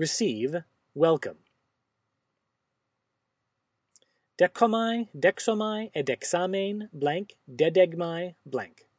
receive, welcome. Decomai, dexomai, edexamen, blank, dedegmai, blank.